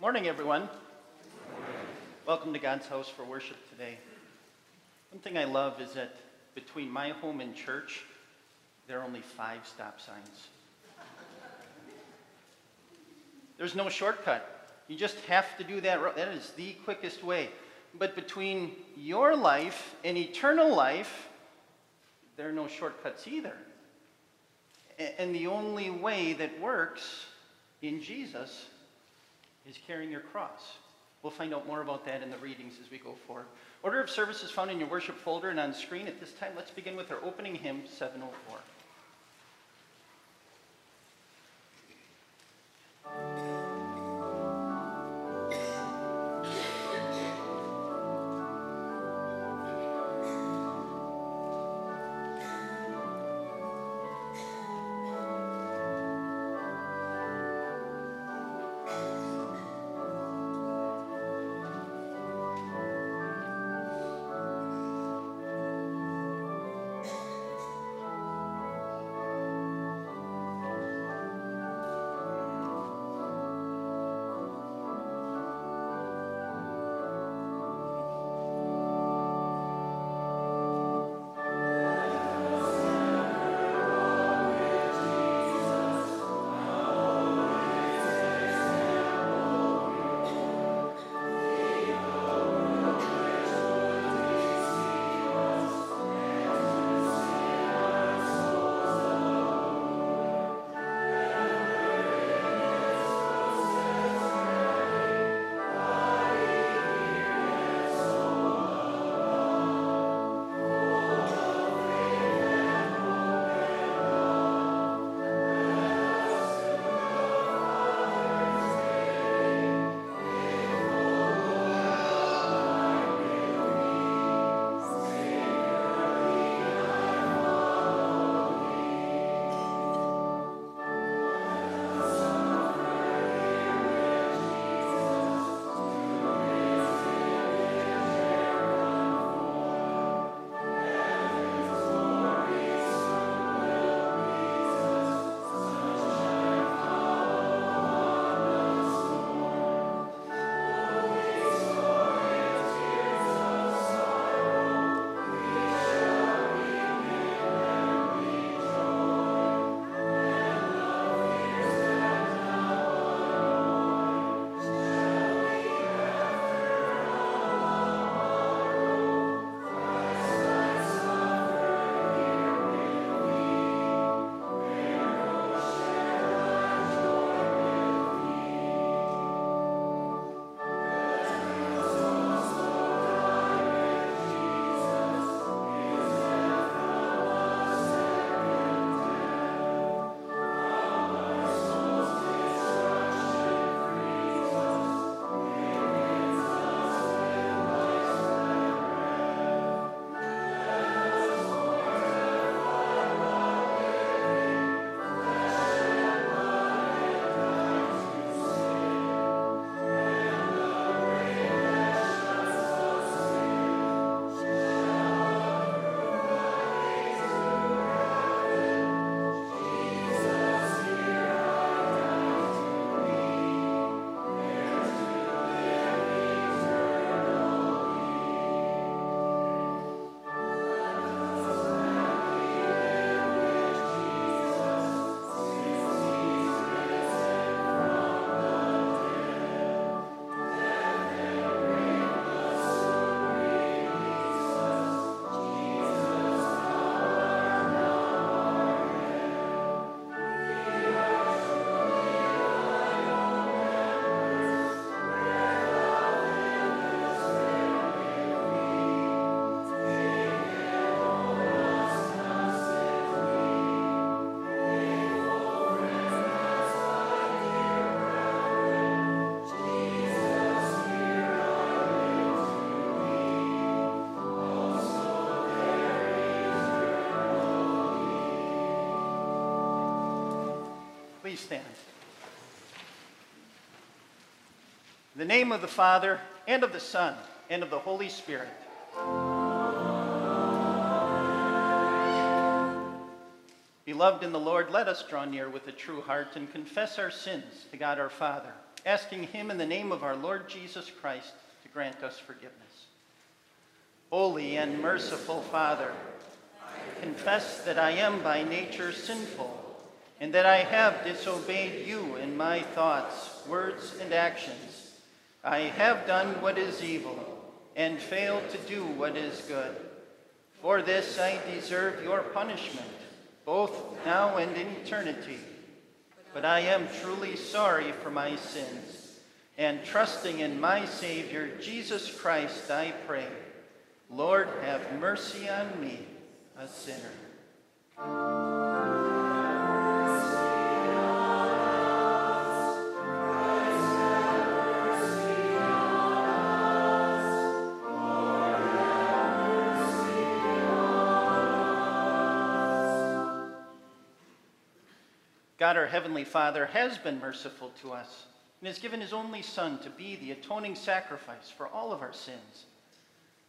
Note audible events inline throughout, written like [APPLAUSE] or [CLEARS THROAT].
Morning, everyone. Welcome to God's house for worship today. One thing I love is that between my home and church, there are only five stop signs. There's no shortcut. You just have to do that. That is the quickest way. But between your life and eternal life, there are no shortcuts either. And the only way that works in Jesus is carrying your cross. We'll find out more about that in the readings as we go forward. Order of service is found in your worship folder and on screen. At this time, let's begin with our opening hymn, 704. Please stand. In the name of the Father, and of the Son, and of the Holy Spirit. Beloved in the Lord, let us draw near with a true heart and confess our sins to God our Father. asking Him in the name of our Lord Jesus Christ to grant us forgiveness. Holy and merciful Father, I confess that I am by nature sinful and that I have disobeyed you in my thoughts, words, and actions. I have done what is evil and failed to do what is good. For this I deserve your punishment, both now and in eternity. But I am truly sorry for my sins, and trusting in my Savior, Jesus Christ, I pray. Lord, have mercy on me, a sinner. God, our Heavenly Father, has been merciful to us and has given His only Son to be the atoning sacrifice for all of our sins.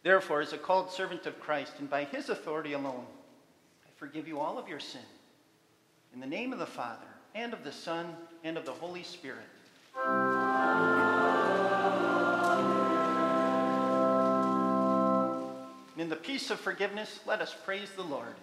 Therefore, as a called servant of Christ and by His authority alone, I forgive you all of your sin. In the name of the Father, and of the Son, and of the Holy Spirit. In the peace of forgiveness, let us praise the Lord.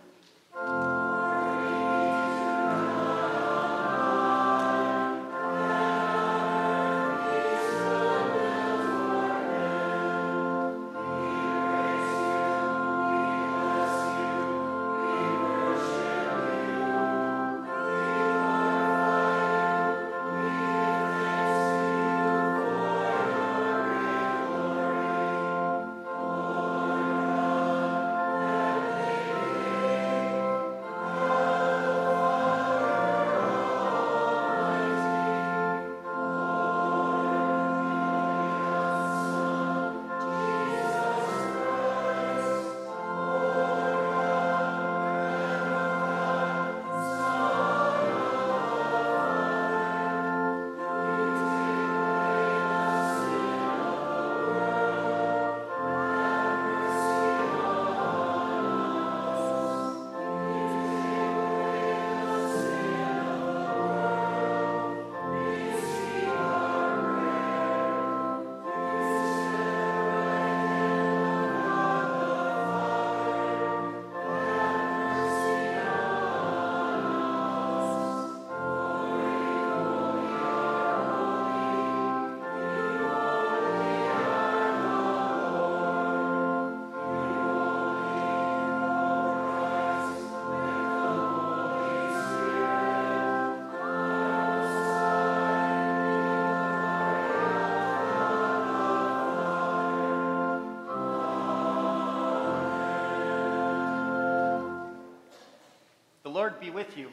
Lord be with you.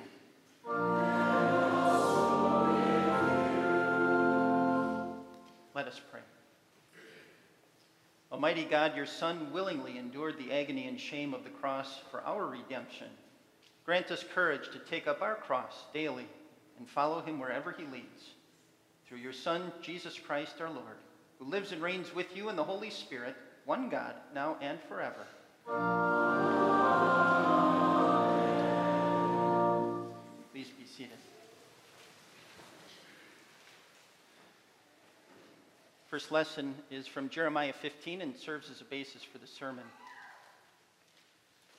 Let us pray. Almighty God, your Son willingly endured the agony and shame of the cross for our redemption. Grant us courage to take up our cross daily and follow him wherever he leads. Through your Son, Jesus Christ our Lord, who lives and reigns with you in the Holy Spirit, one God, now and forever. First lesson is from Jeremiah 15 and serves as a basis for the sermon.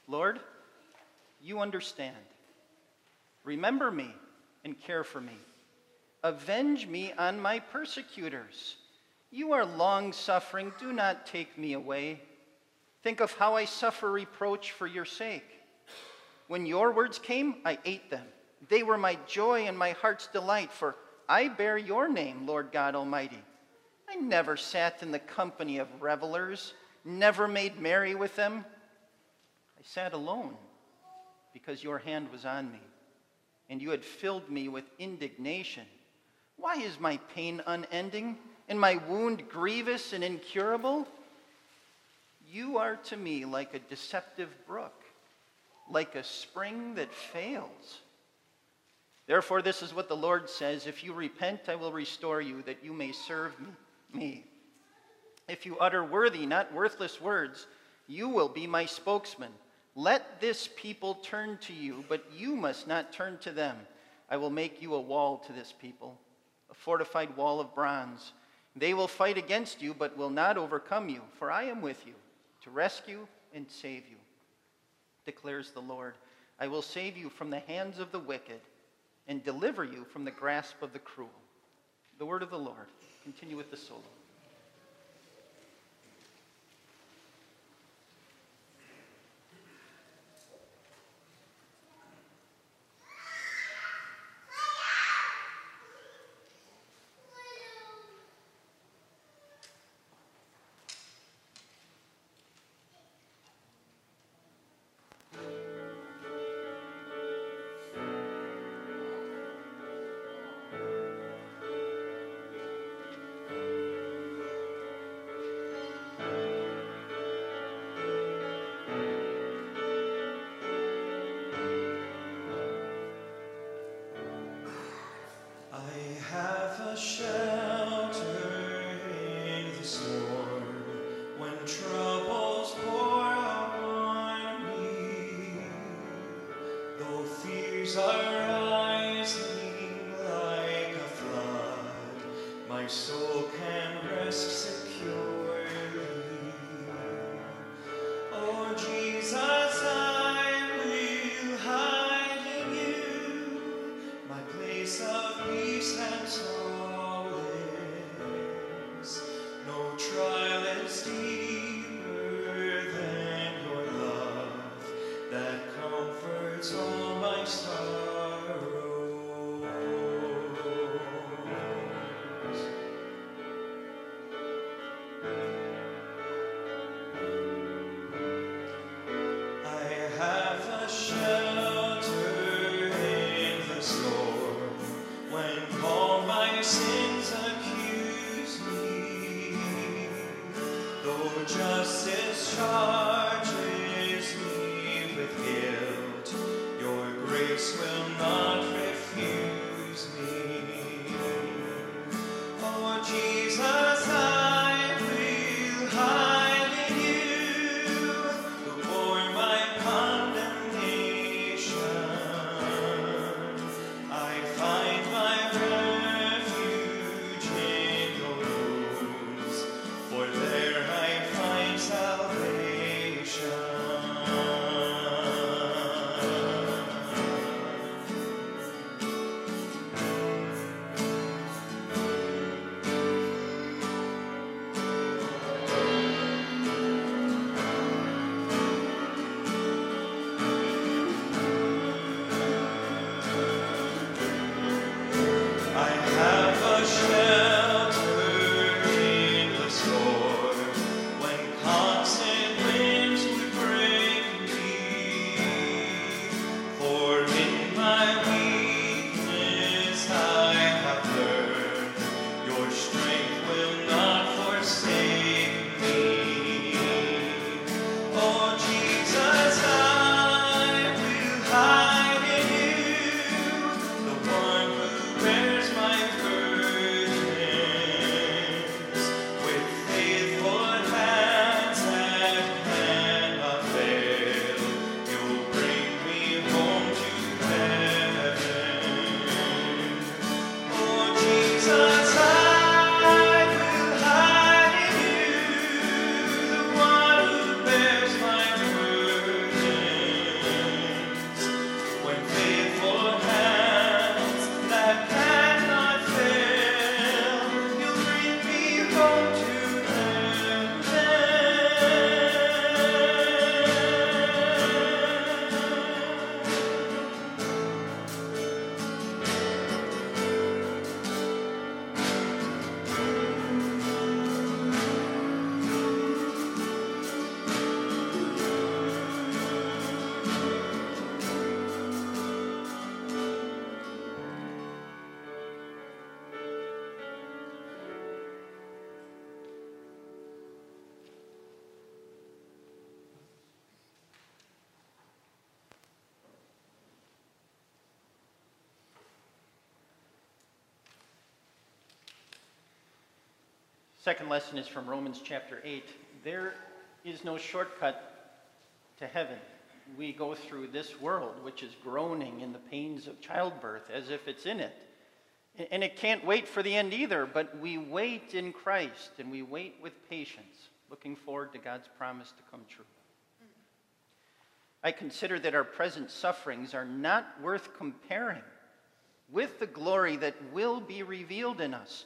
Lord, you understand. Remember me and care for me. Avenge me on my persecutors. You are long suffering. Do not take me away. Think of how I suffer reproach for your sake. When your words came, I ate them. They were my joy and my heart's delight, for I bear your name, Lord God Almighty. I never sat in the company of revelers, never made merry with them. I sat alone because your hand was on me, and you had filled me with indignation. Why is my pain unending, and my wound grievous and incurable? You are to me like a deceptive brook, like a spring that fails. Therefore, this is what the Lord says If you repent, I will restore you, that you may serve me. If you utter worthy, not worthless words, you will be my spokesman. Let this people turn to you, but you must not turn to them. I will make you a wall to this people, a fortified wall of bronze. They will fight against you, but will not overcome you, for I am with you to rescue and save you, declares the Lord. I will save you from the hands of the wicked and deliver you from the grasp of the cruel. The word of the Lord. Continue with the solo. Second lesson is from Romans chapter 8. There is no shortcut to heaven. We go through this world, which is groaning in the pains of childbirth, as if it's in it. And it can't wait for the end either, but we wait in Christ and we wait with patience, looking forward to God's promise to come true. I consider that our present sufferings are not worth comparing with the glory that will be revealed in us.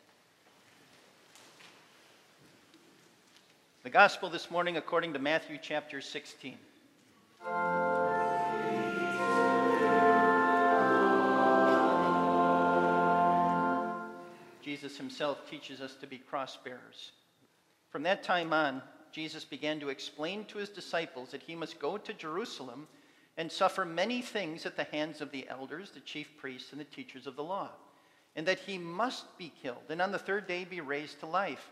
The gospel this morning according to Matthew chapter 16. Jesus himself teaches us to be cross bearers. From that time on, Jesus began to explain to his disciples that he must go to Jerusalem and suffer many things at the hands of the elders, the chief priests, and the teachers of the law, and that he must be killed, and on the third day be raised to life.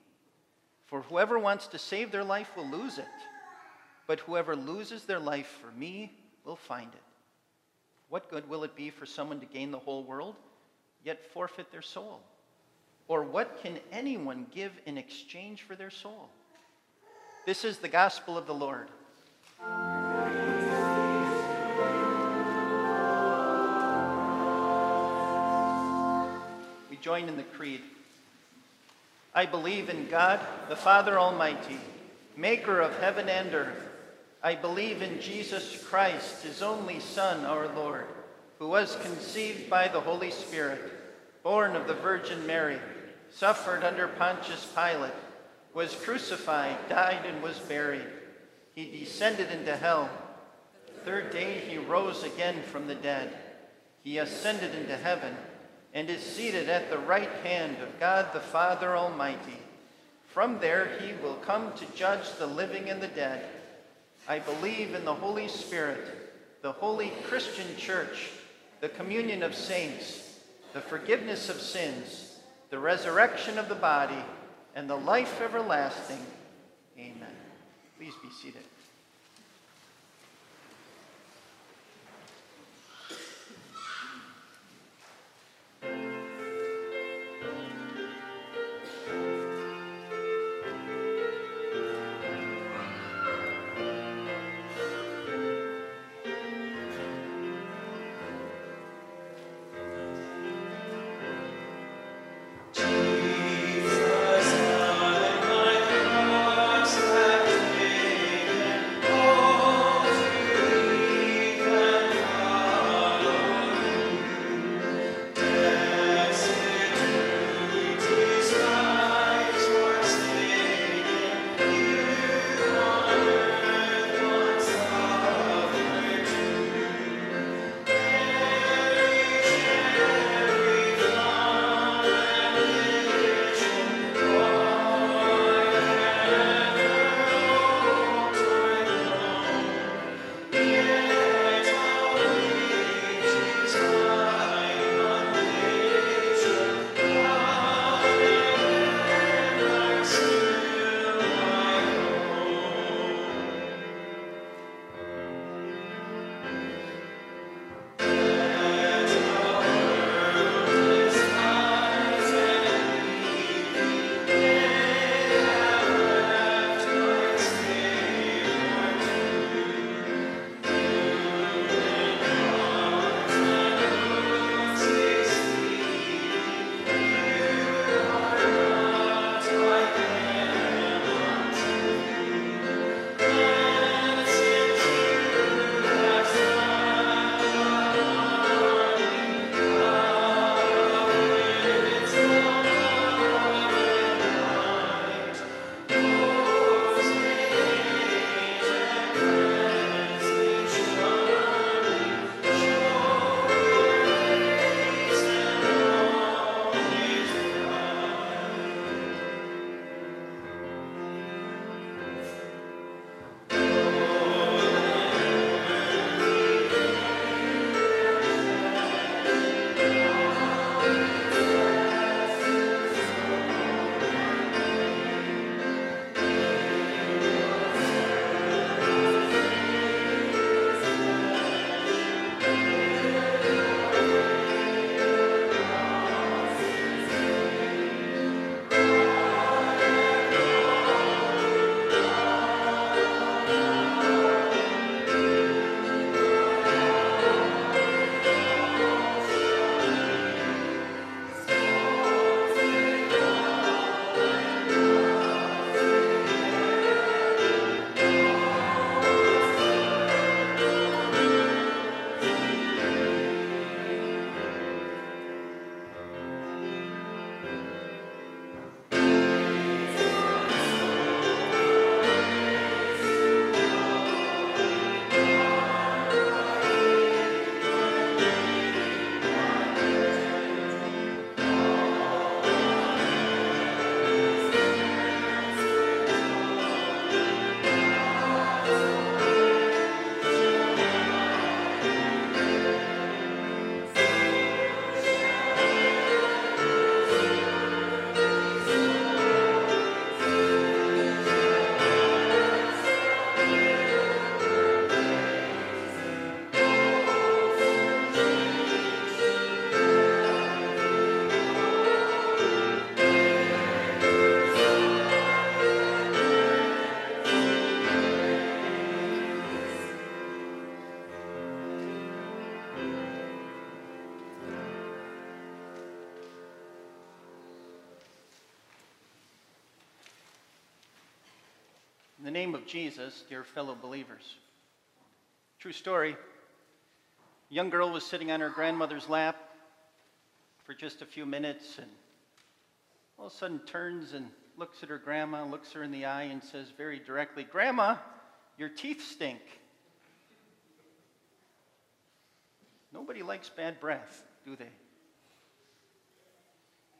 For whoever wants to save their life will lose it, but whoever loses their life for me will find it. What good will it be for someone to gain the whole world, yet forfeit their soul? Or what can anyone give in exchange for their soul? This is the gospel of the Lord. We join in the creed. I believe in God, the Father Almighty, maker of heaven and earth. I believe in Jesus Christ, his only Son, our Lord, who was conceived by the Holy Spirit, born of the Virgin Mary suffered under Pontius Pilate, was crucified, died, and was buried. He descended into hell. The third day he rose again from the dead. He ascended into heaven and is seated at the right hand of God the Father Almighty. From there he will come to judge the living and the dead. I believe in the Holy Spirit, the holy Christian church, the communion of saints, the forgiveness of sins the resurrection of the body, and the life everlasting. Amen. Please be seated. In the name of Jesus, dear fellow believers, true story. A young girl was sitting on her grandmother's lap for just a few minutes and all of a sudden turns and looks at her grandma, looks her in the eye, and says very directly, Grandma, your teeth stink. Nobody likes bad breath, do they?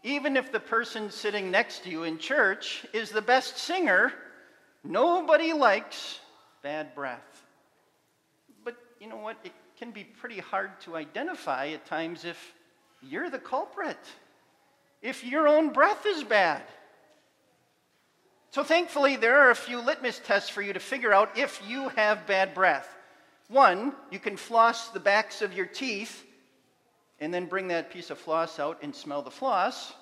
Even if the person sitting next to you in church is the best singer, nobody likes bad breath. But you know what? It can be pretty hard to identify at times if you're the culprit, if your own breath is bad. So, thankfully, there are a few litmus tests for you to figure out if you have bad breath. One, you can floss the backs of your teeth and then bring that piece of floss out and smell the floss.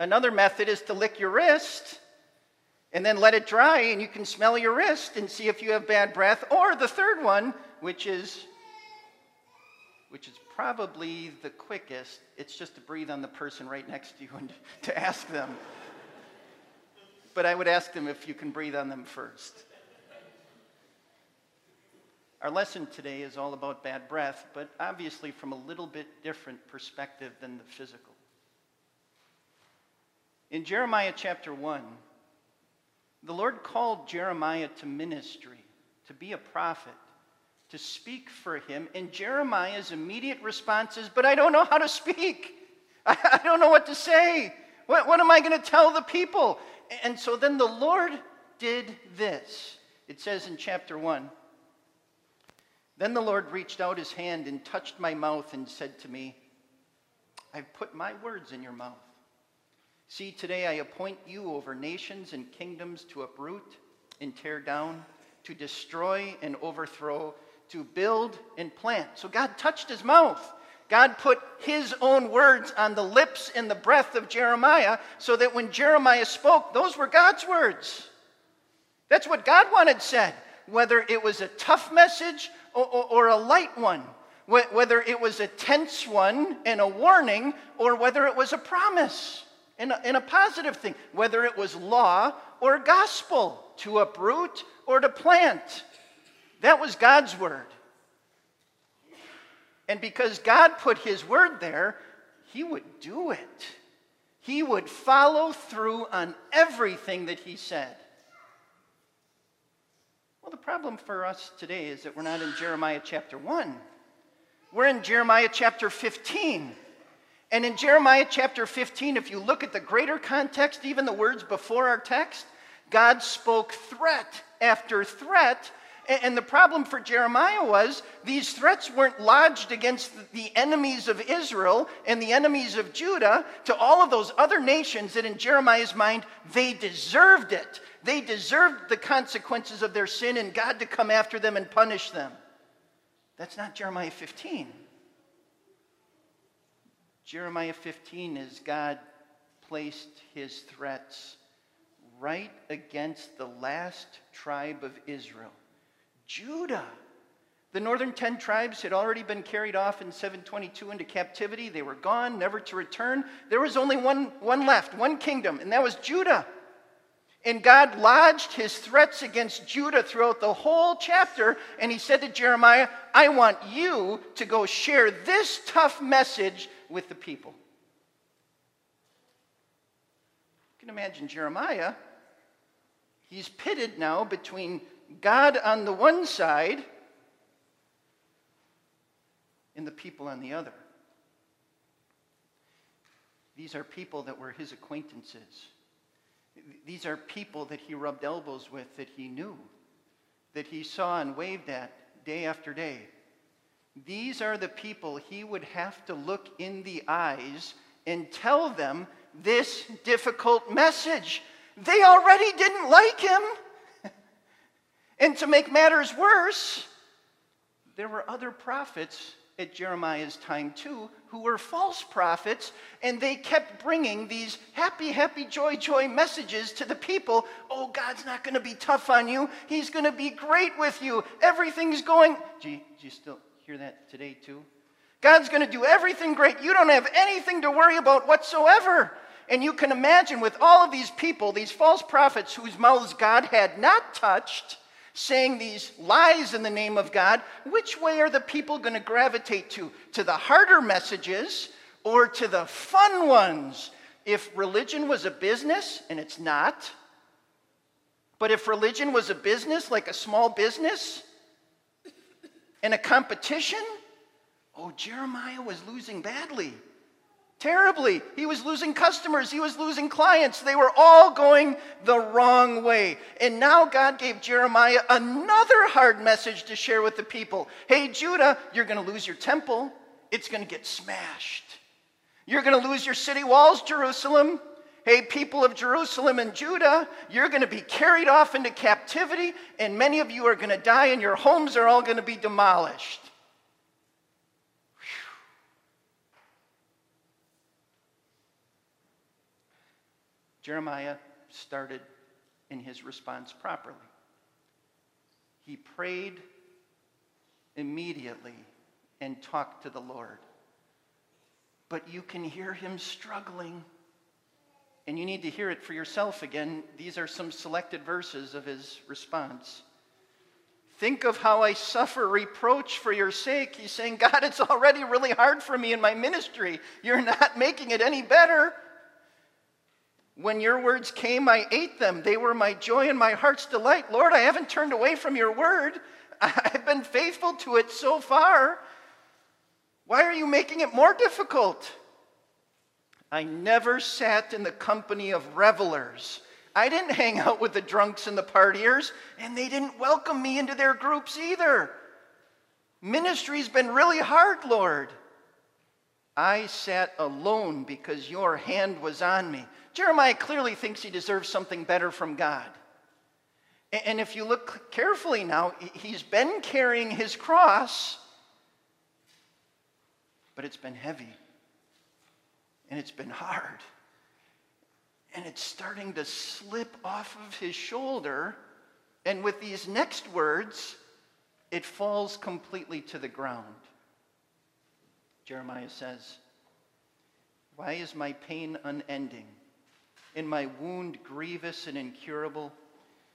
Another method is to lick your wrist and then let it dry and you can smell your wrist and see if you have bad breath. Or the third one, which is which is probably the quickest, it's just to breathe on the person right next to you and [LAUGHS] to ask them but I would ask them if you can breathe on them first. Our lesson today is all about bad breath, but obviously from a little bit different perspective than the physical. In Jeremiah chapter 1, the Lord called Jeremiah to ministry, to be a prophet, to speak for him, and Jeremiah's immediate response is, But I don't know how to speak. [LAUGHS] I, don't know what to say. What, what am I going to tell the people? And so then the Lord did this. It says in chapter 1 Then the Lord reached out his hand and touched my mouth and said to me, I've put my words in your mouth. See, today I appoint you over nations and kingdoms to uproot and tear down, to destroy and overthrow, to build and plant. So God touched his mouth. God put his own words on the lips and the breath of Jeremiah so that when Jeremiah spoke, those were God's words. That's what God wanted said, whether it was a tough message or, or, or a light one, whether it was a tense one and a warning, or whether it was a promise and a, and a positive thing, whether it was law or gospel to uproot or to plant. That was God's word. And because God put His word there, He would do it. He would follow through on everything that He said. Well, the problem for us today is that we're not in Jeremiah chapter 1. We're in Jeremiah chapter 15. And in Jeremiah chapter 15, if you look at the greater context, even the words before our text, God spoke threat after threat and the problem for Jeremiah was these threats weren't lodged against the enemies of Israel and the enemies of Judah to all of those other nations that, in Jeremiah's mind, they deserved it. They deserved the consequences of their sin and God to come after them and punish them. That's not Jeremiah 15. Jeremiah 15 is God placed his threats right against the last tribe of Israel Judah. The northern 10 tribes had already been carried off in 722 into captivity. They were gone, never to return. There was only one, one left, one kingdom, and that was Judah. And God lodged his threats against Judah throughout the whole chapter. And he said to Jeremiah, I want you to go share this tough message with the people. You can imagine Jeremiah. He's pitted now between God on the one side and the people on the other. These are people that were his acquaintances. These are people that he rubbed elbows with, that he knew, that he saw and waved at day after day. These are the people he would have to look in the eyes and tell them this difficult message. They already didn't like him. [LAUGHS] And to make matters worse, there were other prophets at Jeremiah's time too who were false prophets, and they kept bringing these happy, happy, joy, joy messages to the people. Oh, God's not going to be tough on you. He's going to be great with you. Everything's going. You, do you still hear that today too? God's going to do everything great. You don't have anything to worry about whatsoever. And you can imagine with all of these people, these false prophets whose mouths God had not touched, saying these lies in the name of God, which way are the people going to gravitate to? To the harder messages or to the fun ones? If religion was a business, and it's not, but if religion was a business, like a small business, and a competition, oh, Jeremiah was losing badly terribly. He was losing customers, he was losing clients. They were all going the wrong way. And now God gave Jeremiah another hard message to share with the people Hey, Judah, you're going to lose your temple, it's going to get smashed. You're going to lose your city walls, Jerusalem. Hey, people of Jerusalem and Judah, you're going to be carried off into captivity, and many of you are going to die, and your homes are all going to be demolished. Jeremiah started in his response properly. He prayed immediately and talked to the Lord. But you can hear him struggling. And you need to hear it for yourself again. These are some selected verses of his response. Think of how I suffer reproach for your sake. He's saying, God, it's already really hard for me in my ministry. You're not making it any better. When your words came, I ate them. They were my joy and my heart's delight. Lord, I haven't turned away from your word. [LAUGHS] I've been faithful to it so far. Why are you making it more difficult? I never sat in the company of revelers. I didn't hang out with the drunks and the partiers, and they didn't welcome me into their groups either. Ministry's been really hard, Lord. I sat alone because your hand was on me. Jeremiah clearly thinks he deserves something better from God. And if you look carefully now, he's been carrying his cross, but it's been heavy. And it's been hard. And it's starting to slip off of his shoulder. And with these next words, it falls completely to the ground. Jeremiah says, Why is my pain unending? and my wound grievous and incurable?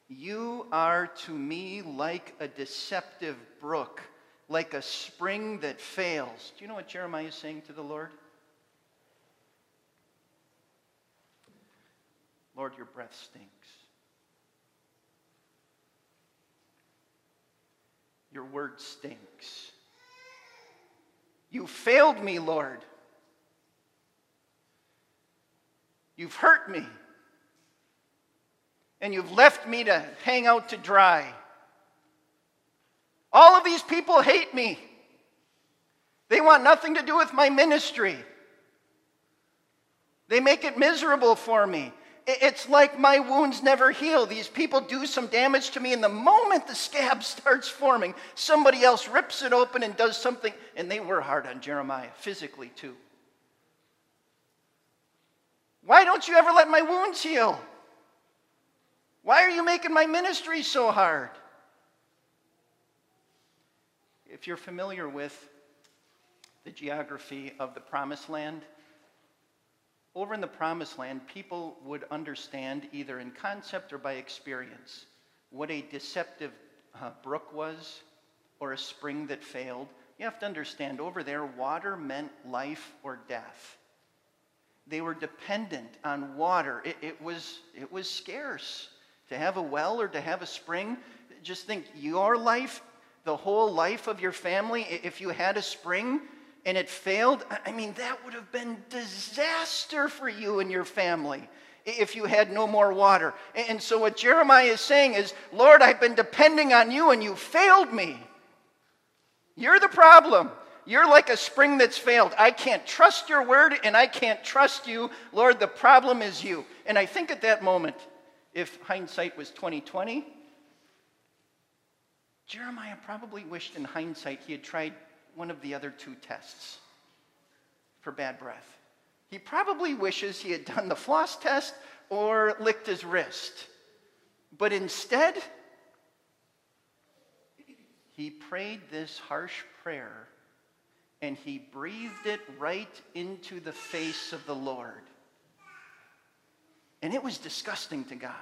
You are to me like a deceptive brook, like a spring that fails. Do you know what Jeremiah is saying to the Lord? Lord, your breath stinks. Your word stinks. You failed me, Lord. You've hurt me. And you've left me to hang out to dry. All of these people hate me. They want nothing to do with my ministry. They make it miserable for me. It's like my wounds never heal. These people do some damage to me, and the moment the scab [LAUGHS] starts forming, somebody else rips it open and does something. And they were hard on Jeremiah, physically too. Why don't you ever let my wounds heal? Why are you making my ministry so hard? If you're familiar with the geography of the Promised Land, over in the Promised Land, people would understand either in concept or by experience what a deceptive uh, brook was or a spring that failed. You have to understand over there, water meant life or death. They were dependent on water. It, it, was, it was scarce. To have a well or to have a spring, just think your life, the whole life of your family, if you had a spring and it failed, I mean, that would have been disaster for you and your family if you had no more water. And so, what Jeremiah is saying is, Lord, I've been depending on you and you failed me. You're the problem. You're like a spring that's failed. I can't trust your word and I can't trust you. Lord, the problem is you. And I think at that moment, if hindsight was 2020, Jeremiah probably wished in hindsight he had tried one of the other two tests for bad breath. He probably wishes he had done the floss test or licked his wrist. But instead, he prayed this harsh prayer and he breathed it right into the face of the Lord. And it was disgusting to God.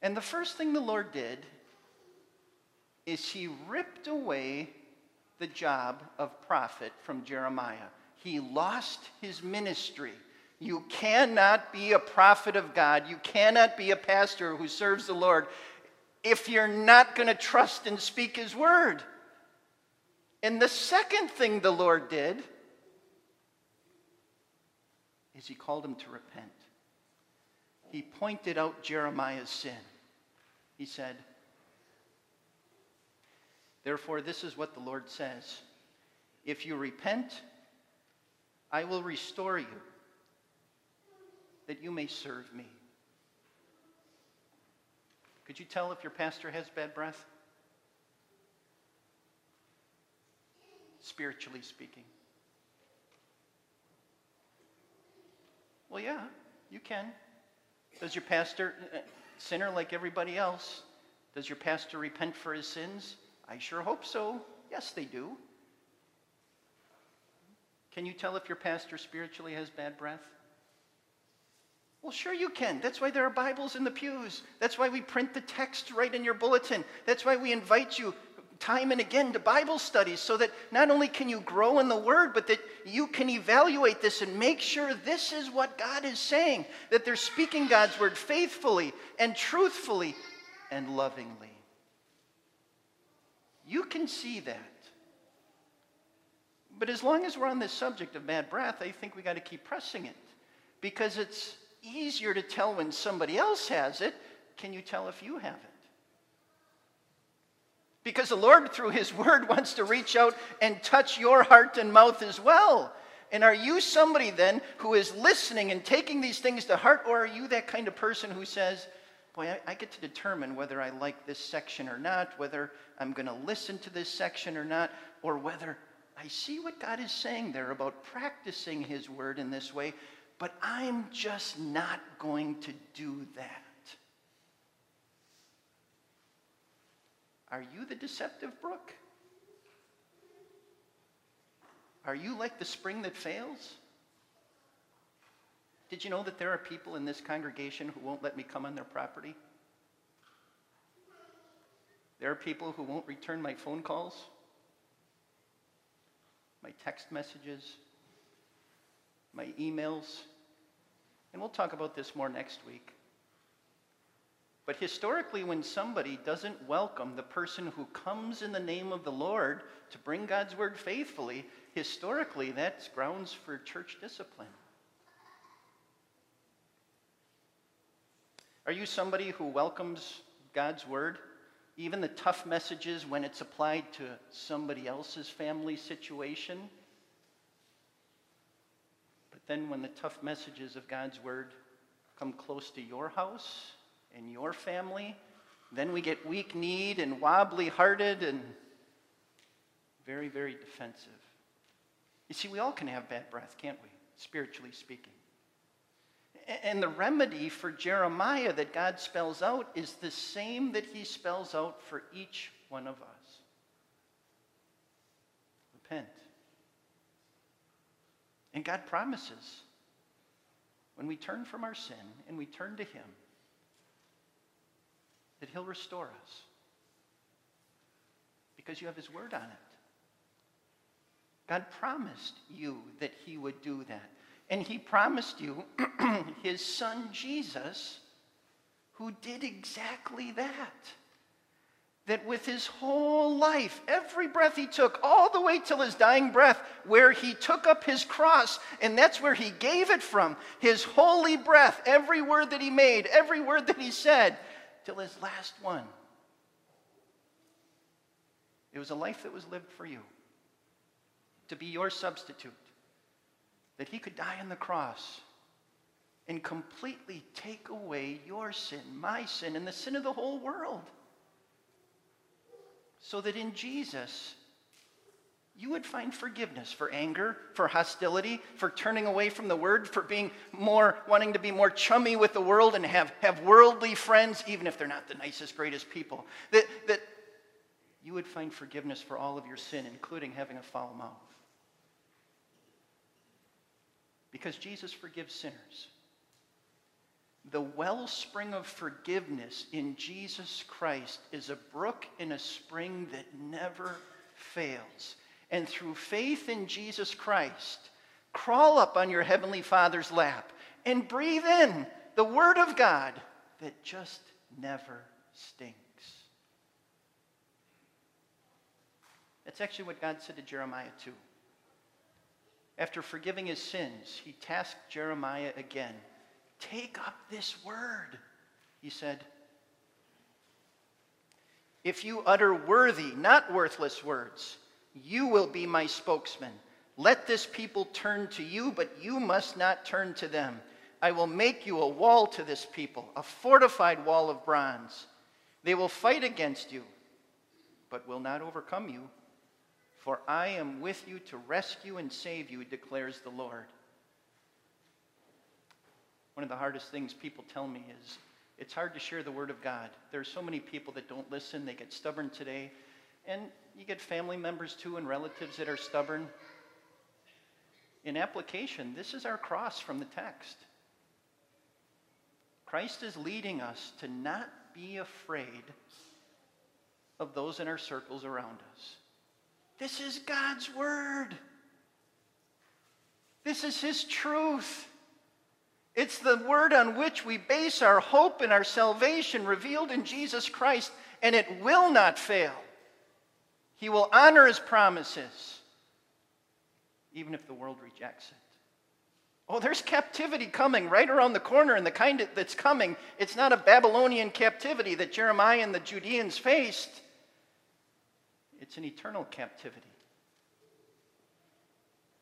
And the first thing the Lord did is he ripped away the job of prophet from Jeremiah. He lost his ministry. You cannot be a prophet of God. You cannot be a pastor who serves the Lord if you're not going to trust and speak his word. And the second thing the Lord did is he called him to repent. He pointed out Jeremiah's sin. He said, Therefore, this is what the Lord says If you repent, I will restore you, that you may serve me. Could you tell if your pastor has bad breath? Spiritually speaking. Well, yeah, you can. Does your pastor, uh, sinner like everybody else, does your pastor repent for his sins? I sure hope so. Yes, they do. Can you tell if your pastor spiritually has bad breath? Well, sure you can. That's why there are Bibles in the pews. That's why we print the text right in your bulletin. That's why we invite you time and again to Bible studies so that not only can you grow in the Word, but that you can evaluate this and make sure this is what God is saying, that they're speaking God's Word faithfully and truthfully and lovingly. You can see that. But as long as we're on this subject of bad breath, I think we got to keep pressing it because it's easier to tell when somebody else has it. Can you tell if you have it? Because the Lord, through His Word, wants to reach out and touch your heart and mouth as well. And are you somebody then who is listening and taking these things to heart, or are you that kind of person who says, boy, I, I get to determine whether I like this section or not, whether I'm going to listen to this section or not, or whether I see what God is saying there about practicing His word in this way, but I'm just not going to do that. Are you the deceptive brook? Are you like the spring that fails? Did you know that there are people in this congregation who won't let me come on their property? There are people who won't return my phone calls, my text messages, my emails. And we'll talk about this more next week. But historically, when somebody doesn't welcome the person who comes in the name of the Lord to bring God's word faithfully, historically, that's grounds for church discipline. Are you somebody who welcomes God's word, even the tough messages when it's applied to somebody else's family situation? But then when the tough messages of God's word come close to your house and your family, then we get weak kneed and wobbly hearted and very, very defensive. You see, we all can have bad breath, can't we? Spiritually speaking. And the remedy for Jeremiah that God spells out is the same that he spells out for each one of us repent. And God promises when we turn from our sin and we turn to Him that He'll restore us because you have His word on it. God promised you that He would do that. And he promised you [CLEARS THROAT] his son Jesus, who did exactly that. That with his whole life, every breath he took, all the way till his dying breath, where he took up his cross, and that's where he gave it from, his holy breath, every word that he made, every word that he said, till his last one. It was a life that was lived for you, to be your substitute that he could die on the cross and completely take away your sin, my sin, and the sin of the whole world. So that in Jesus, you would find forgiveness for anger, for hostility, for turning away from the word, for being more, wanting to be more chummy with the world and have, have worldly friends, even if they're not the nicest, greatest people. That, that you would find forgiveness for all of your sin, including having a foul mouth. Because Jesus forgives sinners. The wellspring of forgiveness in Jesus Christ is a brook and a spring that never fails. And through faith in Jesus Christ, crawl up on your Heavenly Father's lap and breathe in the Word of God that just never stinks. That's actually what God said to Jeremiah, too. After forgiving his sins, he tasked Jeremiah again Take up this word, he said. If you utter worthy, not worthless words, you will be my spokesman. Let this people turn to you, but you must not turn to them. I will make you a wall to this people, a fortified wall of bronze. They will fight against you, but will not overcome you. For I am with you to rescue and save you, declares the Lord. One of the hardest things people tell me is it's hard to share the Word of God. There are so many people that don't listen, they get stubborn today. And you get family members too and relatives that are stubborn. In application, this is our cross from the text. Christ is leading us to not be afraid of those in our circles around us. This is God's Word. This is His truth. It's the word on which we base our hope and our salvation revealed in Jesus Christ, and it will not fail. He will honor his promises, even if the world rejects it. Oh, there's captivity coming right around the corner, and the kind that's coming, it's not a Babylonian captivity that Jeremiah and the Judeans faced, it's an eternal captivity.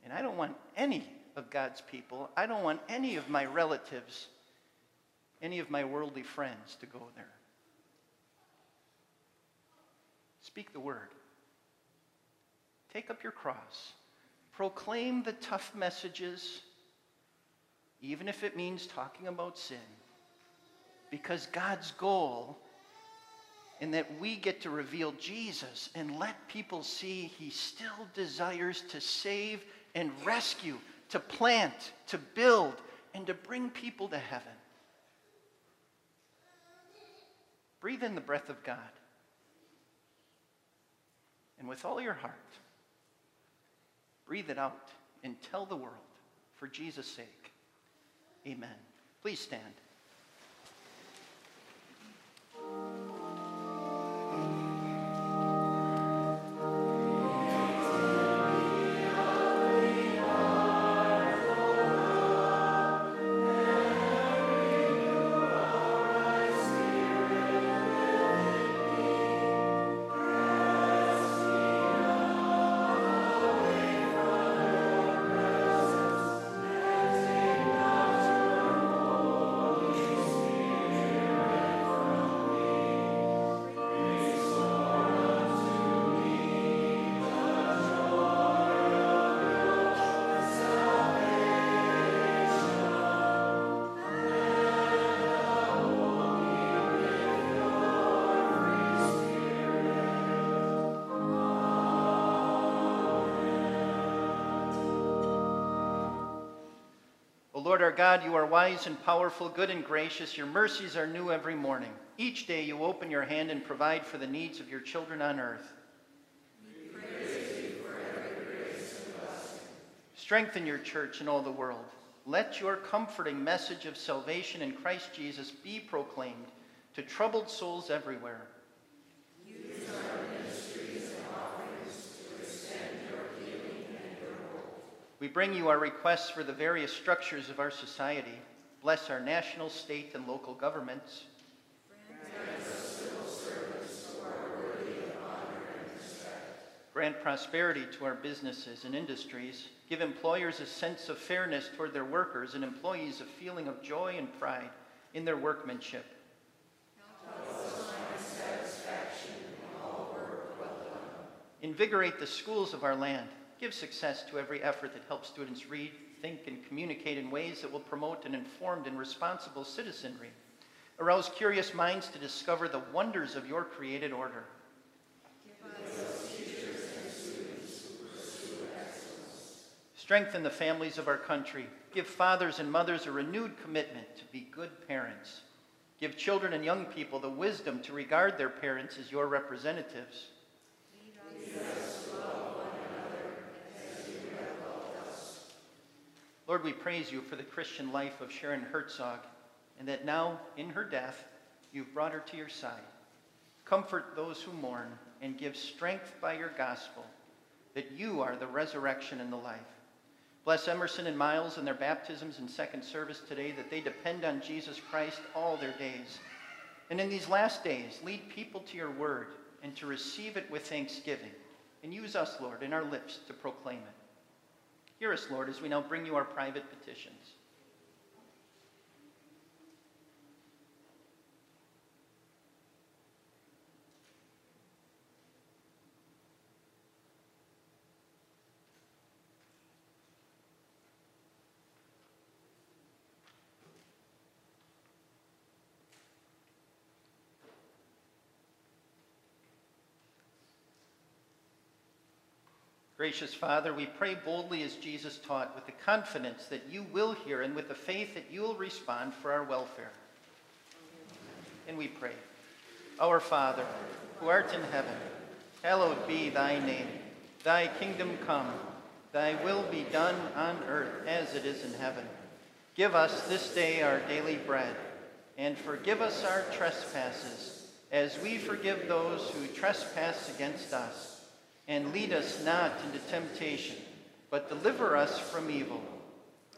And I don't want any of God's people. I don't want any of my relatives, any of my worldly friends to go there. Speak the word. Take up your cross. Proclaim the tough messages, even if it means talking about sin. Because God's goal in that we get to reveal Jesus and let people see he still desires to save and rescue to plant, to build, and to bring people to heaven. Breathe in the breath of God. And with all your heart, breathe it out and tell the world, for Jesus' sake. Amen. Please stand. Lord our God, you are wise and powerful, good and gracious. Your mercies are new every morning. Each day you open your hand and provide for the needs of your children on earth. Strengthen your church in all the world. Let your comforting message of salvation in Christ Jesus be proclaimed to troubled souls everywhere. We bring you our requests for the various structures of our society. Bless our national, state, and local governments. Grant prosperity to our businesses and industries. Give employers a sense of fairness toward their workers and employees a feeling of joy and pride in their workmanship. Invigorate the schools of our land Give success to every effort that helps students read, think, and communicate in ways that will promote an informed and responsible citizenry. Arouse curious minds to discover the wonders of your created order. Strengthen the families of our country. Give fathers and mothers a renewed commitment to be good parents. Give children and young people the wisdom to regard their parents as your representatives. Lord, we praise you for the Christian life of Sharon Herzog, and that now, in her death, you've brought her to your side. Comfort those who mourn and give strength by your gospel that you are the resurrection and the life. Bless Emerson and Miles and their baptisms and second service today, that they depend on Jesus Christ all their days. And in these last days, lead people to your word and to receive it with thanksgiving. And use us, Lord, in our lips to proclaim it. Hear us, Lord, as we now bring you our private petitions. Gracious Father, we pray boldly as Jesus taught, with the confidence that you will hear and with the faith that you will respond for our welfare. And we pray, Our Father, who art in heaven, hallowed be thy name. Thy kingdom come, thy will be done on earth as it is in heaven. Give us this day our daily bread, and forgive us our trespasses, as we forgive those who trespass against us and lead us not into temptation, but deliver us from evil.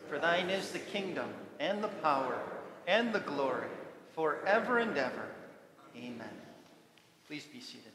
For thine is the kingdom, and the power, and the glory, forever and ever. Amen. Please be seated.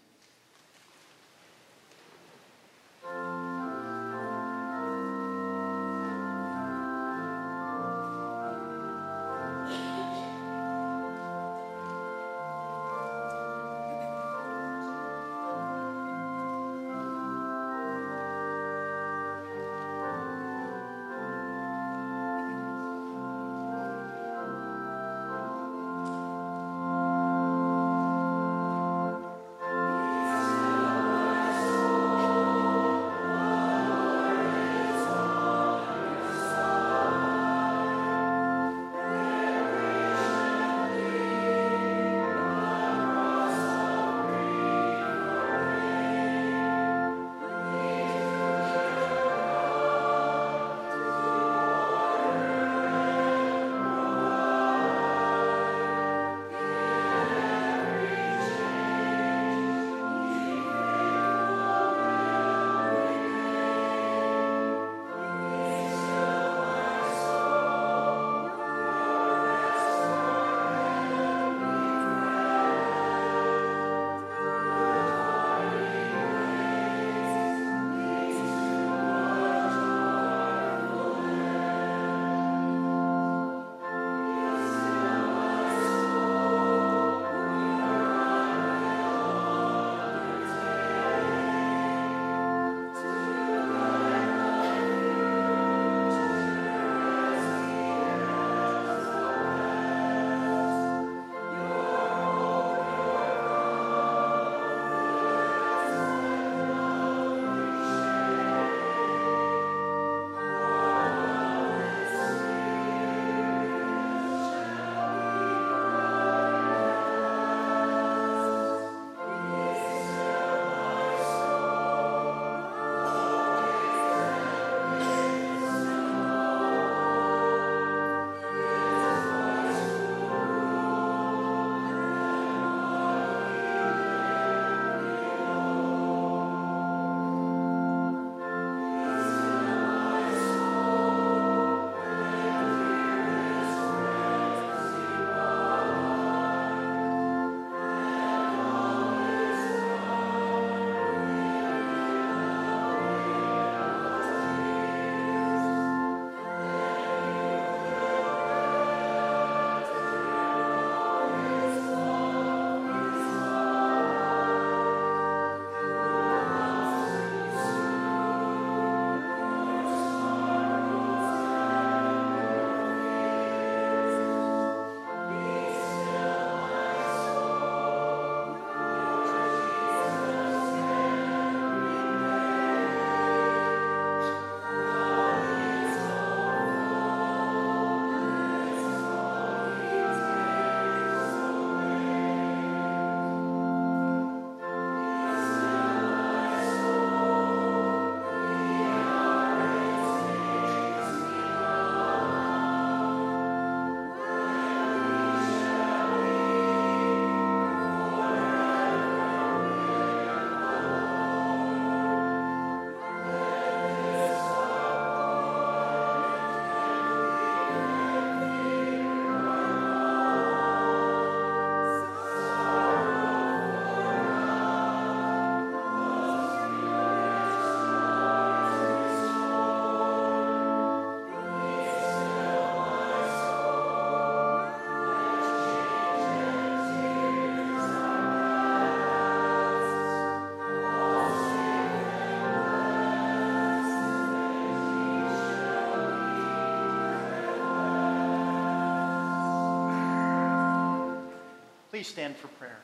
Please stand for prayer.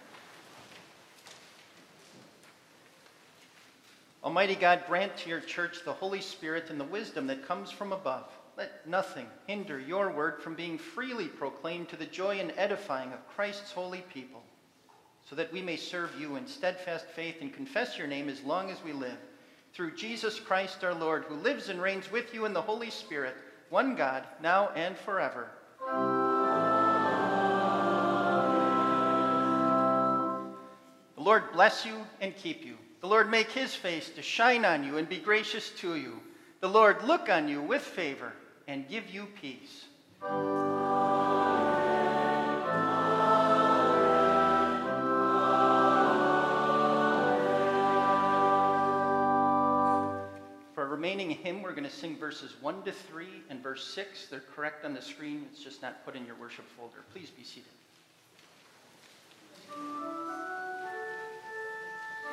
Almighty God, grant to your church the Holy Spirit and the wisdom that comes from above. Let nothing hinder your word from being freely proclaimed to the joy and edifying of Christ's holy people, so that we may serve you in steadfast faith and confess your name as long as we live. Through Jesus Christ our Lord, who lives and reigns with you in the Holy Spirit, one God, now and forever. Lord bless you and keep you. The Lord make his face to shine on you and be gracious to you. The Lord look on you with favor and give you peace. For remaining hymn, we're going to sing verses 1 to 3 and verse 6. They're correct on the screen, it's just not put in your worship folder. Please be seated.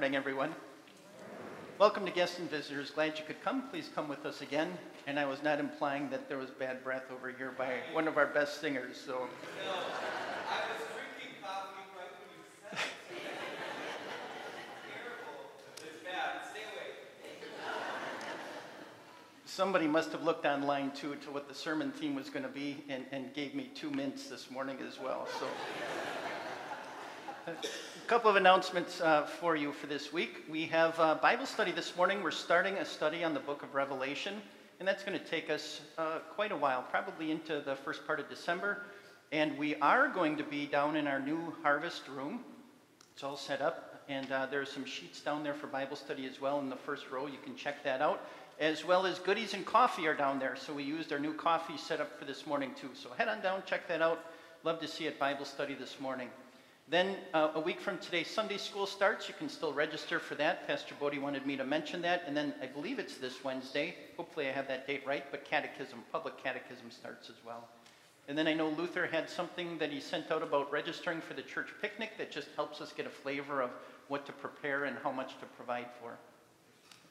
Morning, everyone. Welcome to guests and visitors. Glad you could come. Please come with us again. And I was not implying that there was bad breath over here by one of our best singers. So. No, I was drinking coffee right when you said it. Terrible. It's bad. Stay away. [LAUGHS] Somebody must have looked online too to what the sermon theme was going to be and, and gave me two mints this morning as well. So. [LAUGHS] A couple of announcements uh, for you for this week. We have uh, Bible study this morning. We're starting a study on the book of Revelation, and that's going to take us uh, quite a while, probably into the first part of December. And we are going to be down in our new harvest room. It's all set up, and uh, there are some sheets down there for Bible study as well in the first row. You can check that out. As well as goodies and coffee are down there. So we used our new coffee set up for this morning too. So head on down, check that out. Love to see you at Bible study this morning. Then uh, a week from today, Sunday school starts. You can still register for that. Pastor Bodie wanted me to mention that. And then I believe it's this Wednesday. Hopefully I have that date right. But catechism, public catechism starts as well. And then I know Luther had something that he sent out about registering for the church picnic that just helps us get a flavor of what to prepare and how much to provide for.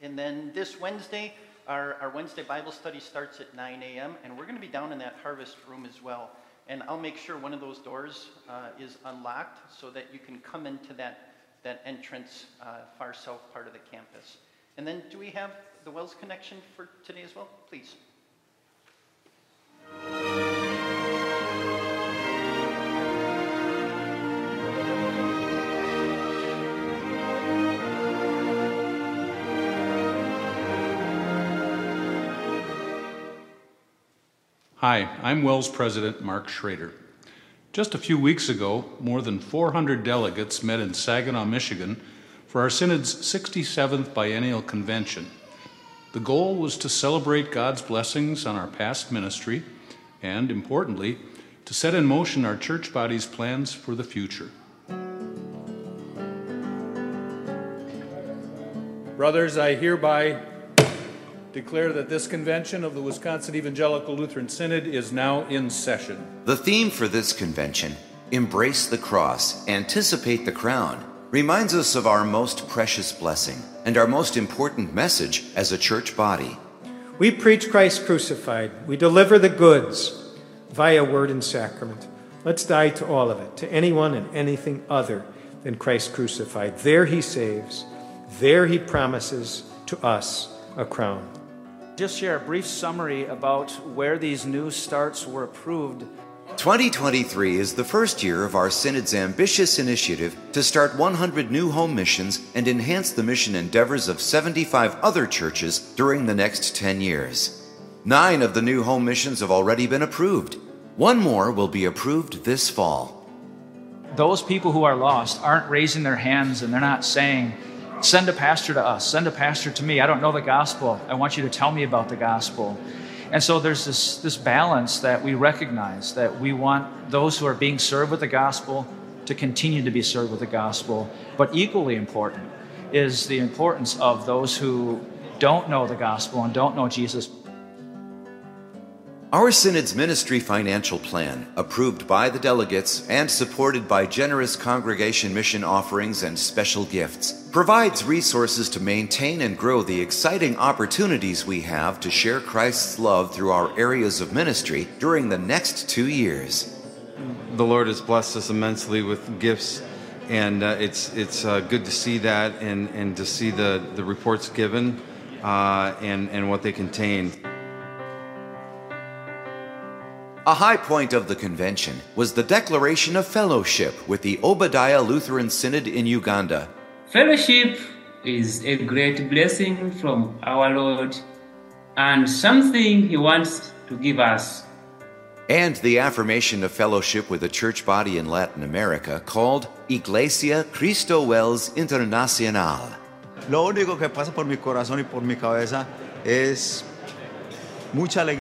And then this Wednesday, our, our Wednesday Bible study starts at 9 a.m., and we're going to be down in that harvest room as well. And I'll make sure one of those doors uh, is unlocked so that you can come into that, that entrance uh, far south part of the campus. And then, do we have the WELS connection for today as well? Please. Hi, I'm WELS President Mark Schroeder. Just a few weeks ago, more than 400 delegates met in Saginaw, Michigan for our Synod's 67th Biennial Convention. The goal was to celebrate God's blessings on our past ministry and, importantly, to set in motion our church body's plans for the future. Brothers, I hereby declare that this convention of the Wisconsin Evangelical Lutheran Synod is now in session. The theme for this convention, Embrace the Cross, Anticipate the Crown, reminds us of our most precious blessing and our most important message as a church body. We preach Christ crucified. We deliver the goods via word and sacrament. Let's die to all of it, to anyone and anything other than Christ crucified. There he saves, there he promises to us a crown. Just share a brief summary about where these new starts were approved 2023 is the first year of our Synod's ambitious initiative to start 100 new home missions and enhance the mission endeavors of 75 other churches during the next 10 years. Nine of the new home missions have already been approved. One more will be approved this fall. Those people who are lost aren't raising their hands and they're not saying, Send a pastor to us, send a pastor to me. I don't know the gospel. I want you to tell me about the gospel. And so there's this, this balance that we recognize that we want those who are being served with the gospel to continue to be served with the gospel. But equally important is the importance of those who don't know the gospel and don't know Jesus. Our Synod's ministry financial plan, approved by the delegates and supported by generous congregation mission offerings and special gifts, provides resources to maintain and grow the exciting opportunities we have to share Christ's love through our areas of ministry during the next two years. The Lord has blessed us immensely with gifts, and uh, it's, it's uh, good to see that and, and to see the, the reports given uh, and, and what they contain. A high point of the convention was the declaration of fellowship with the Obadiah Lutheran Synod in Uganda. Fellowship is a great blessing from our Lord and something He wants to give us. And the affirmation of fellowship with a church body in Latin America called Iglesia Cristo WELS Internacional. Lo único que pasa por mi corazón y por mi cabeza es mucha alegría.